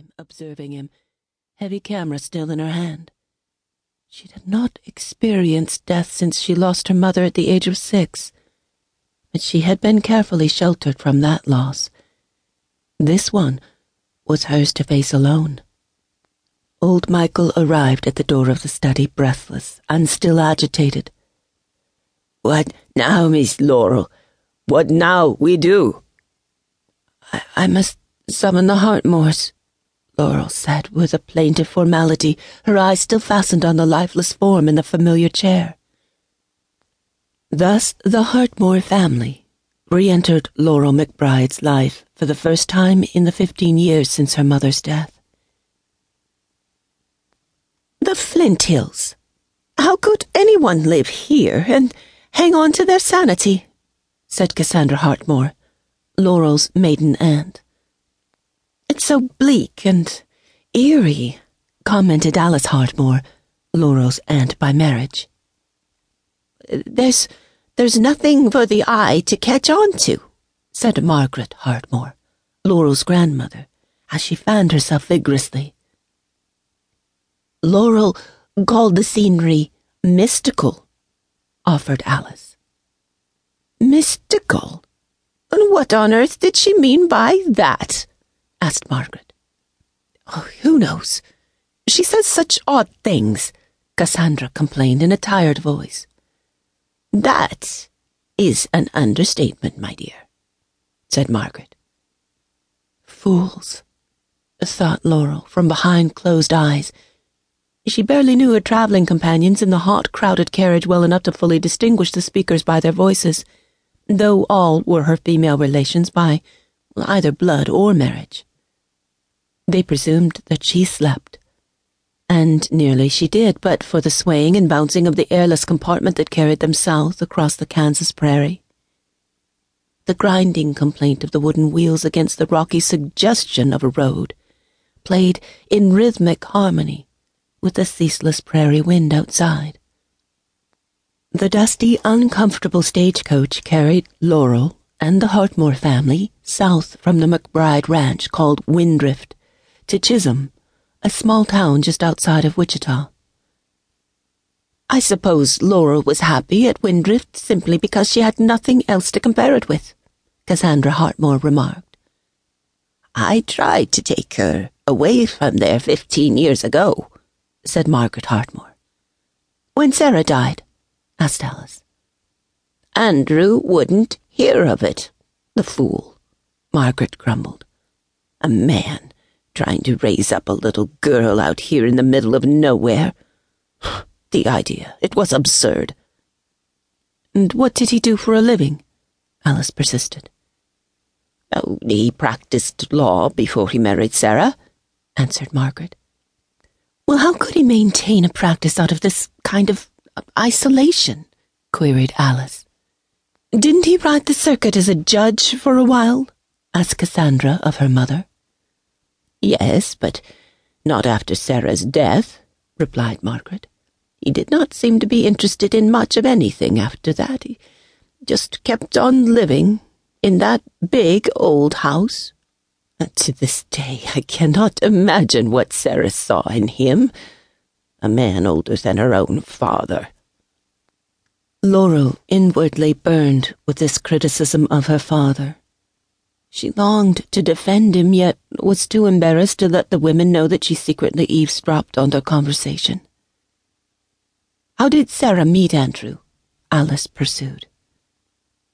time, observing him, heavy camera still in her hand. She had not experienced death since she lost her mother at the age of six, but she had been carefully sheltered from that loss. This one was hers to face alone. Old Michael arrived at the door of the study, breathless and still agitated. What now, Miss Laurel? What now we do? I, I must summon the Hartmoors, Laurel said with a plaintive formality, her eyes still fastened on the lifeless form in the familiar chair. Thus the Hartmoor family re-entered Laurel McBryde's life for the first time in the fifteen years since her mother's death. The Flint Hills. How could anyone live here and hang on to their sanity? said Cassandra Hartmoor, Laurel's maiden aunt. So bleak and eerie, commented Alice Hartmoor, Laurel's aunt by marriage. There's there's nothing for the eye to catch on to, said Margaret Hartmoor, Laurel's grandmother, as she fanned herself vigorously. Laurel called the scenery mystical, offered Alice. Mystical? And what on earth did she mean by that? Asked Margaret. Oh, who knows? She says such odd things, Cassandra complained in a tired voice. That is an understatement, my dear, said Margaret. Fools, thought Laurel from behind closed eyes. She barely knew her traveling companions in the hot, crowded carriage well enough to fully distinguish the speakers by their voices, though all were her female relations by either blood or marriage. They presumed that she slept and nearly she did, but for the swaying and bouncing of the airless compartment that carried them south across the Kansas prairie. The grinding complaint of the wooden wheels against the rocky suggestion of a road played in rhythmic harmony with the ceaseless prairie wind outside. The dusty, uncomfortable stagecoach carried Laurel and the Hartmoor family south from the McBryde ranch called Windrift to Chisholm a small town just outside of Wichita. I suppose Laura was happy at Windrift simply because she had nothing else to compare it with, Cassandra Hartmoor remarked. I tried to take her away from there fifteen years ago, said Margaret Hartmoor. When Sarah died? asked Alice. Andrew wouldn't hear of it, the fool, Margaret grumbled. A man trying to raise up a little girl out here in the middle of nowhere. The idea, it was absurd. And what did he do for a living? Alice persisted. Oh, he practiced law before he married Sarah, answered Margaret. Well, how could he maintain a practice out of this kind of uh, isolation? queried Alice. Didn't he ride the circuit as a judge for a while? asked Cassandra of her mother. Yes, but not after Sarah's death, replied Margaret. He did not seem to be interested in much of anything after that. He just kept on living in that big old house. And To this day, I cannot imagine what Sarah saw in him. A man older than her own father. Laurel inwardly burned with this criticism of her father. She longed to defend him, yet was too embarrassed to let the women know that she secretly eavesdropped on their conversation. How did Sarah meet Andrew? Alice pursued.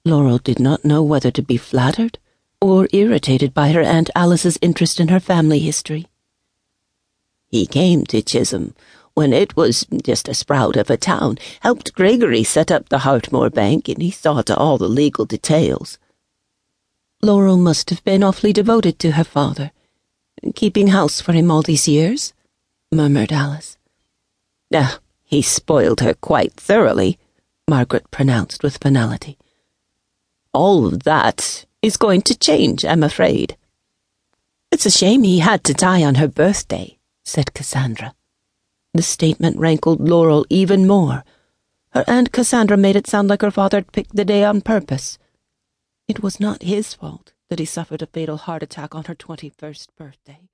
Laurel did not know whether to be flattered or irritated by her Aunt Alice's interest in her family history. He came to Chisholm when it was just a sprout of a town, helped Gregory set up the Hartmoor Bank, and he saw to all the legal details. Laurel must have been awfully devoted to her father, keeping house for him all these years, murmured Alice. Ah, he spoiled her quite thoroughly, Margaret pronounced with finality. All that is going to change, I'm afraid. It's a shame he had to die on her birthday, said Cassandra. The statement rankled Laurel even more. Her Aunt Cassandra made it sound like her father had picked the day on purpose. It was not his fault that he suffered a fatal heart attack on her twenty-first birthday.